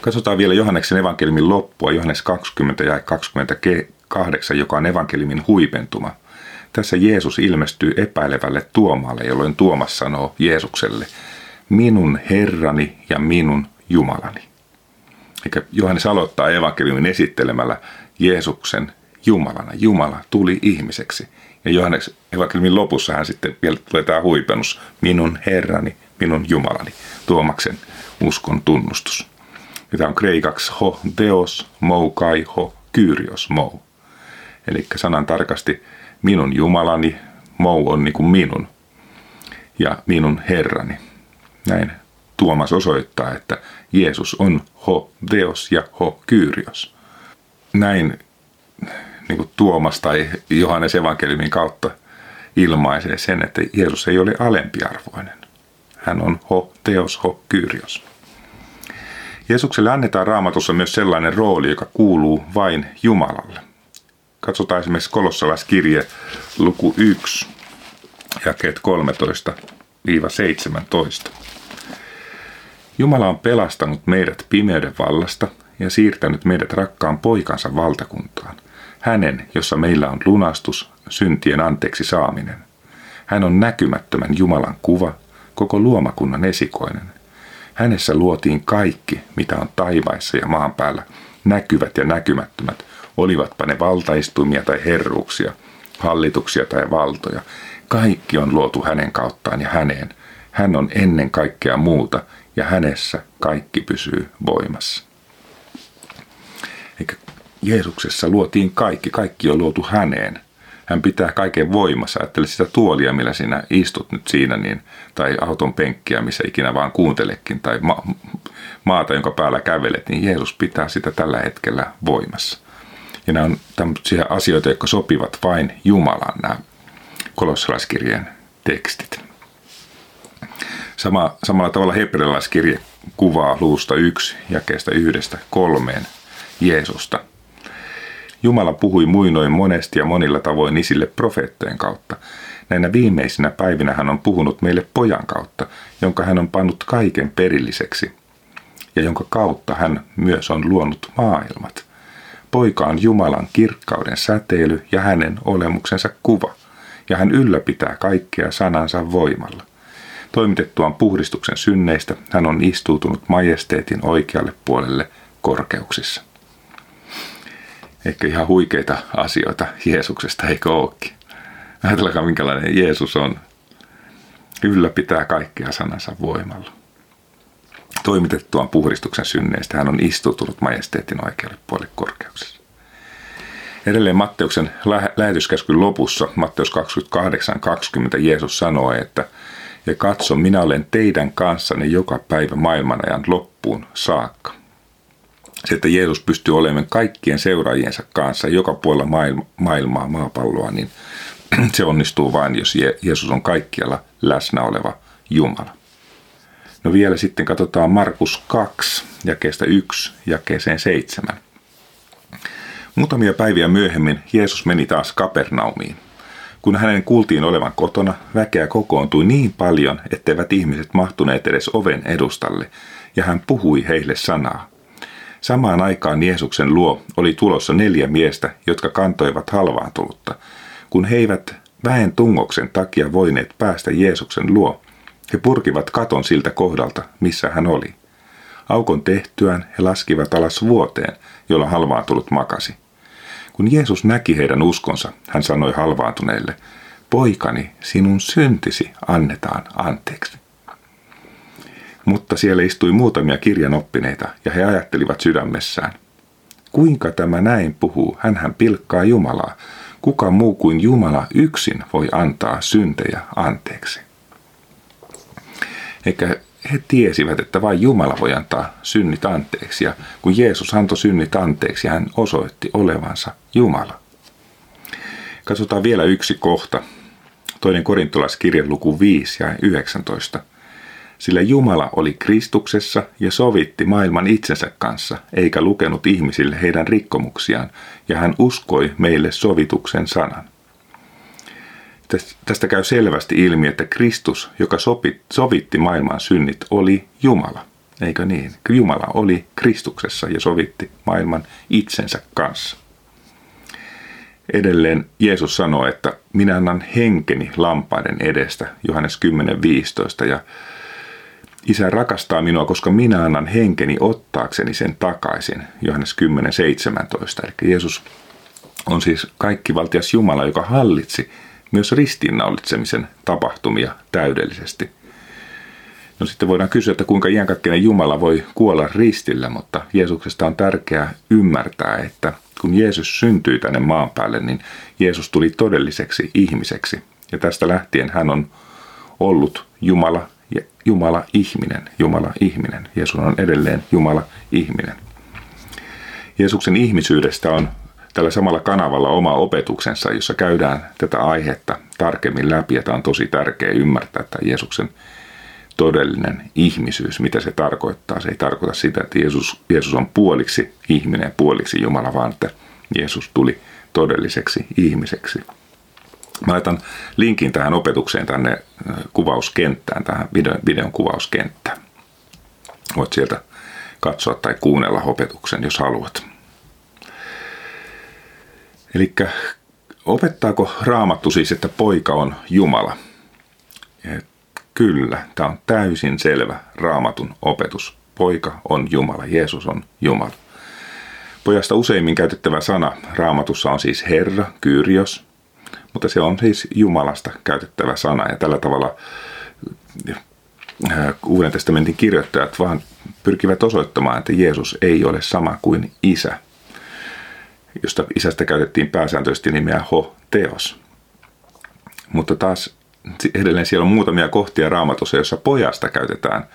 Katsotaan vielä Johanneksen evankeliumin loppua, Johannes 20 ja 28, joka on evankeliumin huipentuma. Tässä Jeesus ilmestyy epäilevälle Tuomalle, jolloin Tuomas sanoo Jeesukselle, minun Herrani ja minun Jumalani. Eikä Johannes aloittaa evankeliumin esittelemällä Jeesuksen Jumalana. Jumala tuli ihmiseksi. Ja Johannes evankeliumin lopussa hän sitten vielä tulee tämä huipennus, minun Herrani, minun Jumalani, Tuomaksen uskon tunnustus. Ja tämä on kreikaksi ho deos, mou kai ho kyrios mou. Eli sanan tarkasti minun Jumalani, mou on niin kuin minun ja minun Herrani. Näin Tuomas osoittaa, että Jeesus on ho deos ja ho kyrios. Näin niin kuin Tuomas tai Johannes evankeliumin kautta ilmaisee sen, että Jeesus ei ole alempiarvoinen. Hän on ho teos, ho kyrios. Jeesukselle annetaan raamatussa myös sellainen rooli, joka kuuluu vain Jumalalle. Katsotaan esimerkiksi kolossalaiskirje luku 1, jakeet 13-17. Jumala on pelastanut meidät pimeyden vallasta ja siirtänyt meidät rakkaan poikansa valtakuntaan. Hänen, jossa meillä on lunastus, syntien anteeksi saaminen. Hän on näkymättömän Jumalan kuva, koko luomakunnan esikoinen. Hänessä luotiin kaikki, mitä on taivaissa ja maan päällä, näkyvät ja näkymättömät, olivatpa ne valtaistumia tai herruuksia, hallituksia tai valtoja. Kaikki on luotu hänen kauttaan ja häneen. Hän on ennen kaikkea muuta ja hänessä kaikki pysyy voimassa. Jeesuksessa luotiin kaikki, kaikki on luotu häneen. Hän pitää kaiken voimassa. Ajattele sitä tuolia, millä sinä istut nyt siinä, niin, tai auton penkkiä, missä ikinä vaan kuuntelekin, tai ma- maata, jonka päällä kävelet, niin Jeesus pitää sitä tällä hetkellä voimassa. Ja nämä on tämmöisiä asioita, jotka sopivat vain Jumalan nämä kolossalaiskirjeen tekstit. Sama, samalla tavalla hebrealaiskirje kuvaa luusta yksi jakeesta yhdestä kolmeen Jeesusta. Jumala puhui muinoin monesti ja monilla tavoin isille profeettojen kautta. Näinä viimeisinä päivinä hän on puhunut meille pojan kautta, jonka hän on pannut kaiken perilliseksi ja jonka kautta hän myös on luonut maailmat. Poika on Jumalan kirkkauden säteily ja hänen olemuksensa kuva, ja hän ylläpitää kaikkea sanansa voimalla. Toimitettuaan puhdistuksen synneistä hän on istuutunut majesteetin oikealle puolelle korkeuksissa. Ehkä ihan huikeita asioita Jeesuksesta, eikö ookin? Ajatelkaa minkälainen Jeesus on. Ylläpitää kaikkea sanansa voimalla. Toimitettuaan puhdistuksen synneistä hän on istutunut majesteetin oikealle puolelle korkeuksessa. Edelleen Matteuksen lähetyskäskyn lopussa, Matteus 28.20, Jeesus sanoo, että ja katso, minä olen teidän kanssanne joka päivä maailmanajan loppuun saakka. Se, että Jeesus pystyy olemaan kaikkien seuraajiensa kanssa joka puolella maailmaa, maapalloa, niin se onnistuu vain, jos Jeesus on kaikkialla läsnä oleva Jumala. No vielä sitten katsotaan Markus 2, jakeesta 1, jakeeseen 7. Muutamia päiviä myöhemmin Jeesus meni taas Kapernaumiin. Kun hänen kuultiin olevan kotona, väkeä kokoontui niin paljon, etteivät ihmiset mahtuneet edes oven edustalle, ja hän puhui heille sanaa. Samaan aikaan Jeesuksen luo oli tulossa neljä miestä, jotka kantoivat halvaan tulutta. Kun he eivät väen tungoksen takia voineet päästä Jeesuksen luo, he purkivat katon siltä kohdalta, missä hän oli. Aukon tehtyään he laskivat alas vuoteen, jolla halvaantunut makasi. Kun Jeesus näki heidän uskonsa, hän sanoi halvaantuneille, poikani, sinun syntisi annetaan anteeksi. Mutta siellä istui muutamia kirjanoppineita ja he ajattelivat sydämessään, kuinka tämä näin puhuu, hän pilkkaa Jumalaa. Kuka muu kuin Jumala yksin voi antaa syntejä anteeksi? Eikä he tiesivät, että vain Jumala voi antaa synnit anteeksi. Ja kun Jeesus antoi synnit anteeksi, hän osoitti olevansa Jumala. Katsotaan vielä yksi kohta. Toinen korintolaiskirjan luku 5 ja 19. Sillä Jumala oli Kristuksessa ja sovitti maailman itsensä kanssa, eikä lukenut ihmisille heidän rikkomuksiaan, ja hän uskoi meille sovituksen sanan. Tästä käy selvästi ilmi, että Kristus, joka sovitti maailman synnit, oli Jumala. Eikö niin? Jumala oli Kristuksessa ja sovitti maailman itsensä kanssa. Edelleen Jeesus sanoi, että minä annan henkeni lampaiden edestä, Johannes 10.15, ja Isä rakastaa minua, koska minä annan henkeni ottaakseni sen takaisin, Johannes 10.17. Eli Jeesus on siis kaikki valtias Jumala, joka hallitsi myös ristiinnaulitsemisen tapahtumia täydellisesti. No sitten voidaan kysyä, että kuinka iänkaikkeinen Jumala voi kuolla ristillä, mutta Jeesuksesta on tärkeää ymmärtää, että kun Jeesus syntyi tänne maan päälle, niin Jeesus tuli todelliseksi ihmiseksi. Ja tästä lähtien hän on ollut Jumala Jumala ihminen. Jumala ihminen. Jeesus on edelleen Jumala ihminen. Jeesuksen ihmisyydestä on tällä samalla kanavalla oma opetuksensa, jossa käydään tätä aihetta tarkemmin läpi. Ja tämä on tosi tärkeä ymmärtää, että Jeesuksen todellinen ihmisyys, mitä se tarkoittaa. Se ei tarkoita sitä, että Jeesus, Jeesus on puoliksi ihminen ja puoliksi Jumala, vaan että Jeesus tuli todelliseksi ihmiseksi. Mä laitan linkin tähän opetukseen tänne kuvauskenttään, tähän videon, videon kuvauskenttään. Voit sieltä katsoa tai kuunnella opetuksen, jos haluat. Eli opettaako raamattu siis, että poika on Jumala? Kyllä, tämä on täysin selvä raamatun opetus. Poika on Jumala, Jeesus on Jumala. Pojasta useimmin käytettävä sana raamatussa on siis Herra, Kyrios, mutta se on siis Jumalasta käytettävä sana ja tällä tavalla Uuden testamentin kirjoittajat vaan pyrkivät osoittamaan, että Jeesus ei ole sama kuin isä, josta isästä käytettiin pääsääntöisesti nimeä ho teos. Mutta taas edelleen siellä on muutamia kohtia raamatussa, jossa pojasta käytetään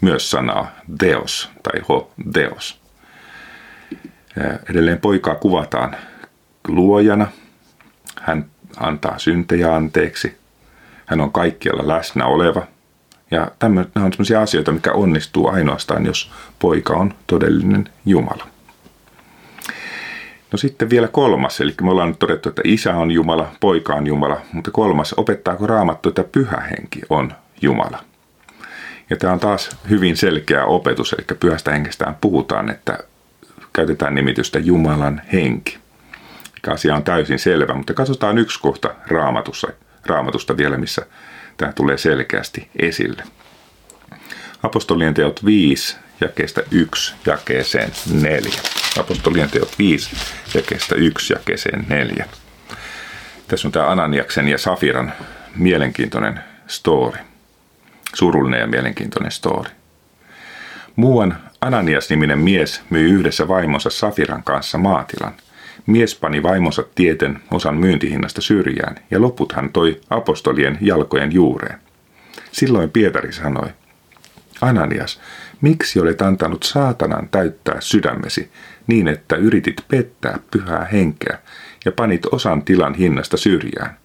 myös sanaa deos tai ho deos. Edelleen poikaa kuvataan luojana. Hän antaa syntejä anteeksi. Hän on kaikkialla läsnä oleva. Ja nämä on sellaisia asioita, mikä onnistuu ainoastaan, jos poika on todellinen Jumala. No sitten vielä kolmas, eli me ollaan nyt todettu, että isä on Jumala, poika on Jumala, mutta kolmas, opettaako raamattu, että pyhä henki on Jumala? Ja tämä on taas hyvin selkeä opetus, eli pyhästä henkestään puhutaan, että käytetään nimitystä Jumalan henki. Asia on täysin selvä, mutta katsotaan yksi kohta raamatussa, raamatusta vielä, missä tämä tulee selkeästi esille. Apostolien teot 5, jakeesta 1 jakeeseen 4. Apostolien teot 5, jakeesta 1 jakeeseen 4. Tässä on tämä Ananiaksen ja Safiran mielenkiintoinen story. Surullinen ja mielenkiintoinen story. Muuan Ananias-niminen mies myi yhdessä vaimonsa Safiran kanssa maatilan. Mies pani vaimonsa tieten osan myyntihinnasta syrjään ja loput hän toi apostolien jalkojen juureen. Silloin Pietari sanoi, Ananias, miksi olet antanut saatanan täyttää sydämesi niin, että yritit pettää pyhää henkeä ja panit osan tilan hinnasta syrjään?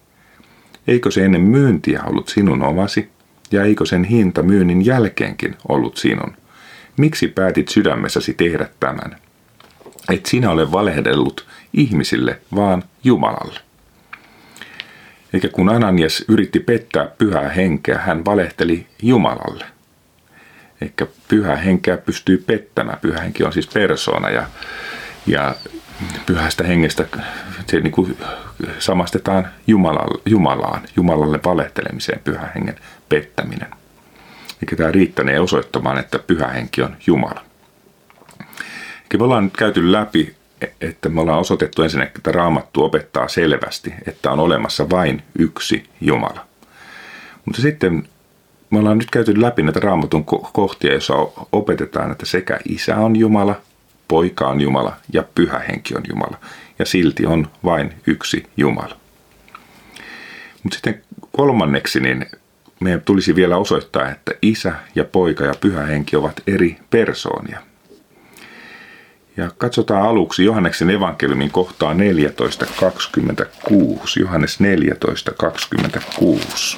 Eikö se ennen myyntiä ollut sinun omasi, ja eikö sen hinta myynnin jälkeenkin ollut sinun? Miksi päätit sydämessäsi tehdä tämän? Et sinä ole valehdellut ihmisille, vaan Jumalalle. Eikä kun Ananias yritti pettää pyhää henkeä, hän valehteli Jumalalle. Eikä pyhä henkeä pystyy pettämään. Pyhä henki on siis persoona ja, ja pyhästä hengestä se niin kuin samastetaan Jumalalle, Jumalaan, Jumalalle valehtelemiseen pyhän hengen pettäminen. Eikä tämä riittänee osoittamaan, että pyhä henki on Jumala. Eikä me ollaan nyt käyty läpi, että me ollaan osoitettu ensinnäkin, että Raamattu opettaa selvästi, että on olemassa vain yksi Jumala. Mutta sitten me ollaan nyt käyty läpi näitä raamatun kohtia, joissa opetetaan, että sekä isä on Jumala, poika on Jumala ja pyhä henki on Jumala. Ja silti on vain yksi Jumala. Mutta sitten kolmanneksi, niin meidän tulisi vielä osoittaa, että isä ja poika ja pyhä henki ovat eri persoonia. Ja katsotaan aluksi Johanneksen evankeliumin kohtaa 14.26. Johannes 14.26.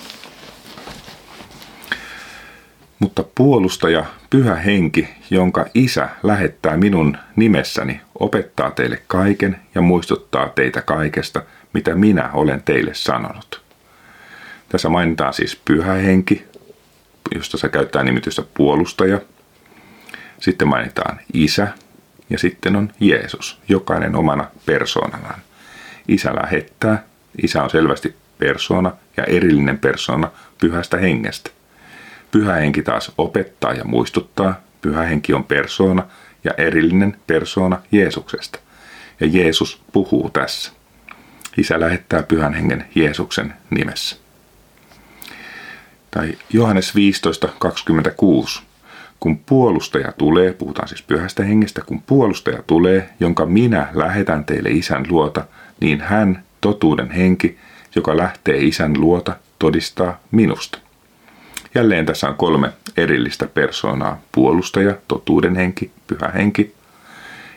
Mutta puolustaja, pyhä henki, jonka isä lähettää minun nimessäni, opettaa teille kaiken ja muistuttaa teitä kaikesta, mitä minä olen teille sanonut. Tässä mainitaan siis pyhä henki, josta se käyttää nimitystä puolustaja. Sitten mainitaan isä ja sitten on Jeesus, jokainen omana persoonanaan. Isä lähettää, isä on selvästi persona ja erillinen persona pyhästä hengestä. Pyhä henki taas opettaa ja muistuttaa. Pyhä henki on persoona ja erillinen persoona Jeesuksesta. Ja Jeesus puhuu tässä. Isä lähettää pyhän hengen Jeesuksen nimessä. Tai Johannes 15.26. Kun puolustaja tulee, puhutaan siis pyhästä hengestä, kun puolustaja tulee, jonka minä lähetän teille isän luota, niin hän, totuuden henki, joka lähtee isän luota, todistaa minusta. Jälleen tässä on kolme erillistä persoonaa. Puolustaja, totuuden henki, pyhä henki,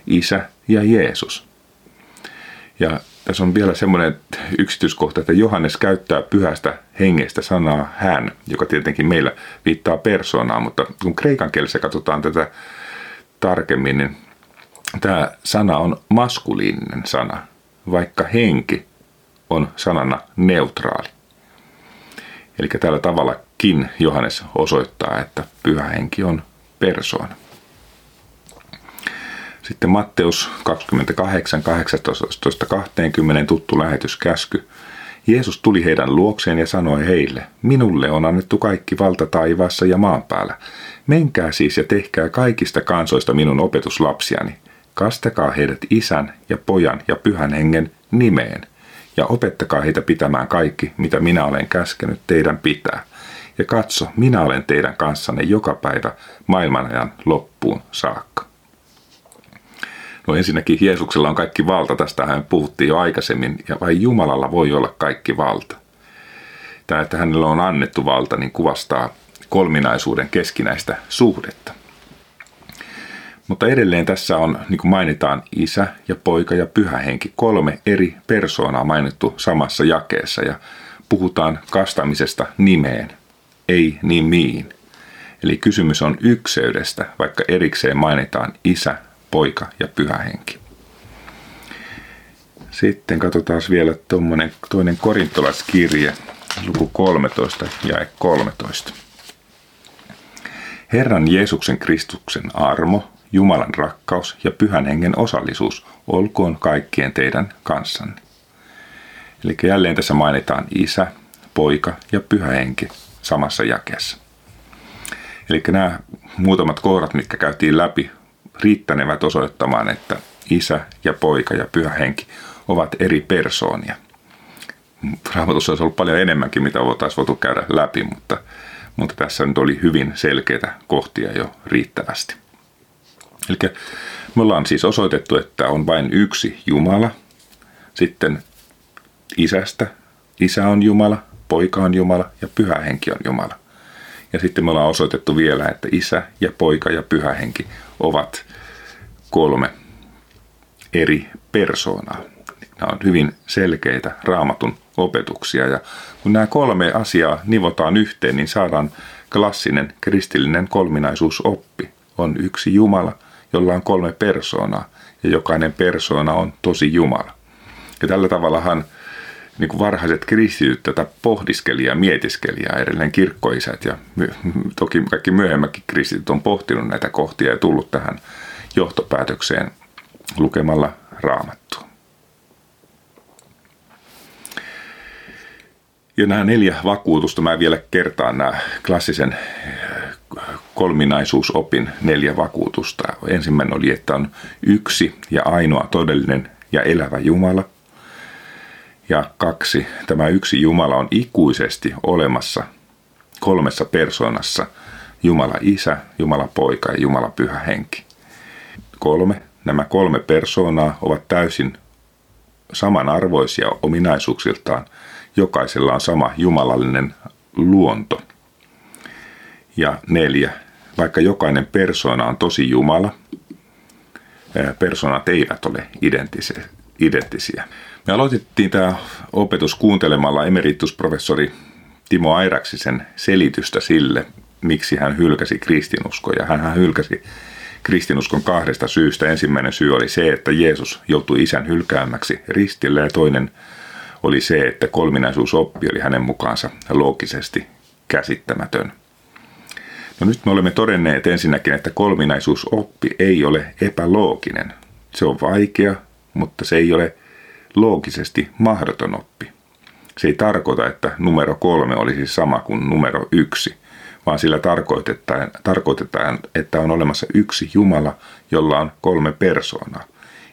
isä ja Jeesus. Ja tässä on vielä semmoinen yksityiskohta, että Johannes käyttää pyhästä hengestä sanaa hän, joka tietenkin meillä viittaa persoonaan, mutta kun kreikan kielessä katsotaan tätä tarkemmin, niin tämä sana on maskuliininen sana, vaikka henki on sanana neutraali. Eli tällä tavallakin Johannes osoittaa, että pyhä henki on persoona. Sitten Matteus 28, 18, 20 tuttu lähetyskäsky. Jeesus tuli heidän luokseen ja sanoi heille, minulle on annettu kaikki valta taivaassa ja maan päällä. Menkää siis ja tehkää kaikista kansoista minun opetuslapsiani. Kastakaa heidät isän ja pojan ja pyhän hengen nimeen – ja opettakaa heitä pitämään kaikki, mitä minä olen käskenyt teidän pitää. Ja katso, minä olen teidän kanssanne joka päivä maailmanajan loppuun saakka. No ensinnäkin Jeesuksella on kaikki valta, tästä hän puhuttiin jo aikaisemmin, ja vain Jumalalla voi olla kaikki valta. Tämä, että hänellä on annettu valta, niin kuvastaa kolminaisuuden keskinäistä suhdetta. Mutta edelleen tässä on, niin kuin mainitaan, isä ja poika ja pyhä henki, kolme eri persoonaa mainittu samassa jakeessa ja puhutaan kastamisesta nimeen, ei nimiin. Eli kysymys on ykseydestä, vaikka erikseen mainitaan isä, poika ja pyhä henki. Sitten katsotaan vielä tuommoinen toinen korintolaiskirje, luku 13 ja 13. Herran Jeesuksen Kristuksen armo, Jumalan rakkaus ja pyhän hengen osallisuus olkoon kaikkien teidän kanssanne. Eli jälleen tässä mainitaan isä, poika ja pyhä henki samassa jakeessa. Eli nämä muutamat kohdat, mitkä käytiin läpi, riittänevät osoittamaan, että isä ja poika ja pyhä henki ovat eri persoonia. Raamatussa olisi ollut paljon enemmänkin, mitä voitaisiin voitu käydä läpi, mutta, mutta tässä nyt oli hyvin selkeitä kohtia jo riittävästi. Eli me ollaan siis osoitettu, että on vain yksi Jumala, sitten isästä, isä on Jumala, poika on Jumala ja pyhä henki on Jumala. Ja sitten me ollaan osoitettu vielä, että isä ja poika ja pyhä henki ovat kolme eri persoonaa. Nämä on hyvin selkeitä raamatun opetuksia ja kun nämä kolme asiaa nivotaan yhteen, niin saadaan klassinen kristillinen kolminaisuusoppi. On yksi Jumala, jolla on kolme persoonaa ja jokainen persoona on tosi Jumala. Ja tällä tavallahan niin kuin varhaiset kristityt tätä pohdiskeli ja mietiskeli ja edelleen kirkkoisät ja my, toki kaikki myöhemmäkin kristityt on pohtinut näitä kohtia ja tullut tähän johtopäätökseen lukemalla raamattua. Ja nämä neljä vakuutusta, mä vielä kertaan nämä klassisen kolminaisuusopin neljä vakuutusta. Ensimmäinen oli, että on yksi ja ainoa todellinen ja elävä Jumala. Ja kaksi, tämä yksi Jumala on ikuisesti olemassa kolmessa persoonassa. Jumala Isä, Jumala Poika ja Jumala Pyhä Henki. Kolme, nämä kolme persoonaa ovat täysin samanarvoisia ominaisuuksiltaan. Jokaisella on sama jumalallinen luonto. Ja neljä, vaikka jokainen persona on tosi Jumala, persoonat eivät ole identtisiä. Me aloitettiin tämä opetus kuuntelemalla emeritusprofessori Timo Airaksisen selitystä sille, miksi hän hylkäsi kristinuskon. Ja hän hylkäsi kristinuskon kahdesta syystä. Ensimmäinen syy oli se, että Jeesus joutui isän hylkäämäksi ristille ja toinen oli se, että kolminaisuusoppi oli hänen mukaansa loogisesti käsittämätön. No nyt me olemme todenneet ensinnäkin, että kolminaisuusoppi ei ole epälooginen. Se on vaikea, mutta se ei ole loogisesti mahdoton oppi. Se ei tarkoita, että numero kolme olisi sama kuin numero yksi, vaan sillä tarkoitetaan, tarkoitetaan, että on olemassa yksi Jumala, jolla on kolme persoonaa.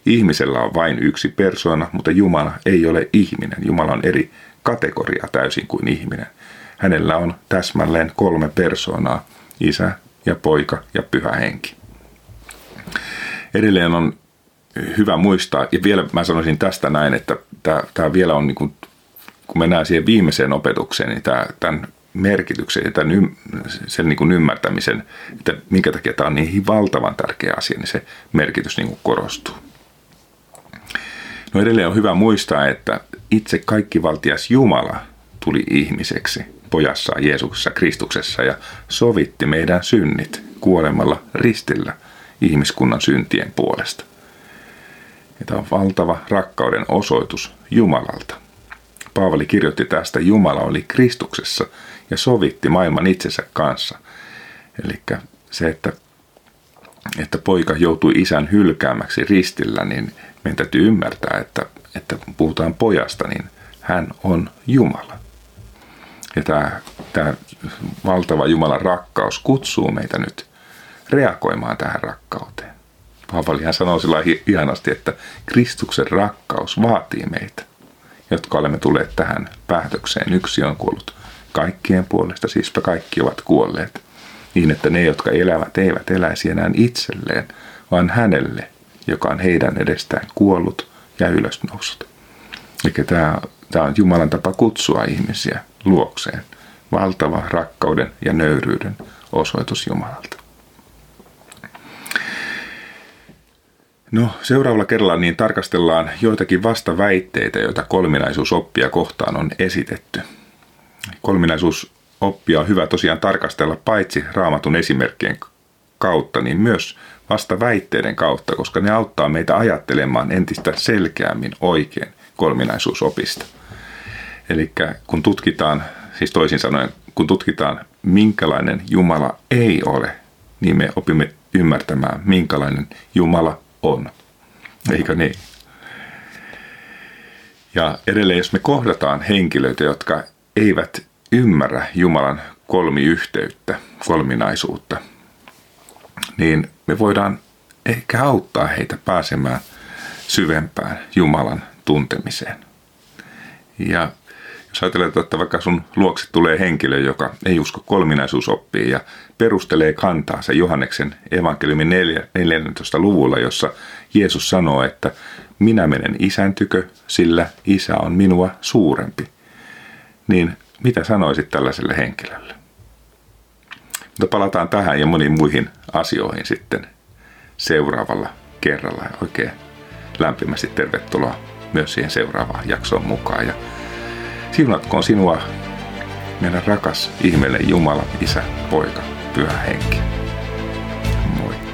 Ihmisellä on vain yksi persoona, mutta Jumala ei ole ihminen. Jumala on eri kategoria täysin kuin ihminen. Hänellä on täsmälleen kolme persoonaa, isä ja poika ja pyhä henki. Edelleen on hyvä muistaa, ja vielä mä sanoisin tästä näin, että tämä vielä on, niin kuin, kun mennään siihen viimeiseen opetukseen, niin tämä, tämän merkityksen ja tämän, sen niin kuin ymmärtämisen, että minkä takia tämä on niin valtavan tärkeä asia, niin se merkitys niin kuin korostuu. No edelleen on hyvä muistaa, että itse kaikkivaltias Jumala tuli ihmiseksi pojassaan Jeesuksessa Kristuksessa ja sovitti meidän synnit kuolemalla ristillä ihmiskunnan syntien puolesta. Ja tämä on valtava rakkauden osoitus Jumalalta. Paavali kirjoitti tästä, Jumala oli Kristuksessa ja sovitti maailman itsensä kanssa. Eli se, että, että poika joutui isän hylkäämäksi ristillä, niin meidän täytyy ymmärtää, että, että kun puhutaan pojasta, niin hän on Jumala. Ja tämä, tämä valtava Jumalan rakkaus kutsuu meitä nyt reagoimaan tähän rakkauteen. Paavalihan sanoo sillä ihanasti, että Kristuksen rakkaus vaatii meitä, jotka olemme tulleet tähän päätökseen. Yksi on kuollut kaikkien puolesta, siispä kaikki ovat kuolleet. Niin, että ne, jotka elävät, eivät eläisi enää itselleen, vaan hänelle, joka on heidän edestään kuollut ja ylösnoussut. Eli tämä, tämä on Jumalan tapa kutsua ihmisiä luokseen. Valtava rakkauden ja nöyryyden osoitus Jumalalta. No, seuraavalla kerralla niin tarkastellaan joitakin vastaväitteitä, joita kolminaisuusoppia kohtaan on esitetty. Kolminaisuusoppia on hyvä tosiaan tarkastella paitsi raamatun esimerkkien kautta, niin myös vastaväitteiden kautta, koska ne auttaa meitä ajattelemaan entistä selkeämmin oikein kolminaisuusopista. Eli kun tutkitaan, siis toisin sanoen, kun tutkitaan minkälainen Jumala ei ole, niin me opimme ymmärtämään, minkälainen Jumala on. Eikö niin? Ja edelleen, jos me kohdataan henkilöitä, jotka eivät ymmärrä Jumalan kolmiyhteyttä, kolminaisuutta, niin me voidaan ehkä auttaa heitä pääsemään syvempään Jumalan tuntemiseen. Ja jos ajatellaan, että vaikka sun luokse tulee henkilö, joka ei usko kolminaisuusoppiin ja perustelee kantaansa Johanneksen evankeliumin 14. luvulla, jossa Jeesus sanoo, että minä menen isän tykö, sillä isä on minua suurempi. Niin mitä sanoisit tällaiselle henkilölle? Mutta palataan tähän ja moniin muihin asioihin sitten seuraavalla kerralla. Oikein lämpimästi tervetuloa myös siihen seuraavaan jaksoon mukaan. Ja Siunatkoon sinua, meidän rakas ihmeellinen Jumala, Isä, Poika, Pyhä Henki. Moi.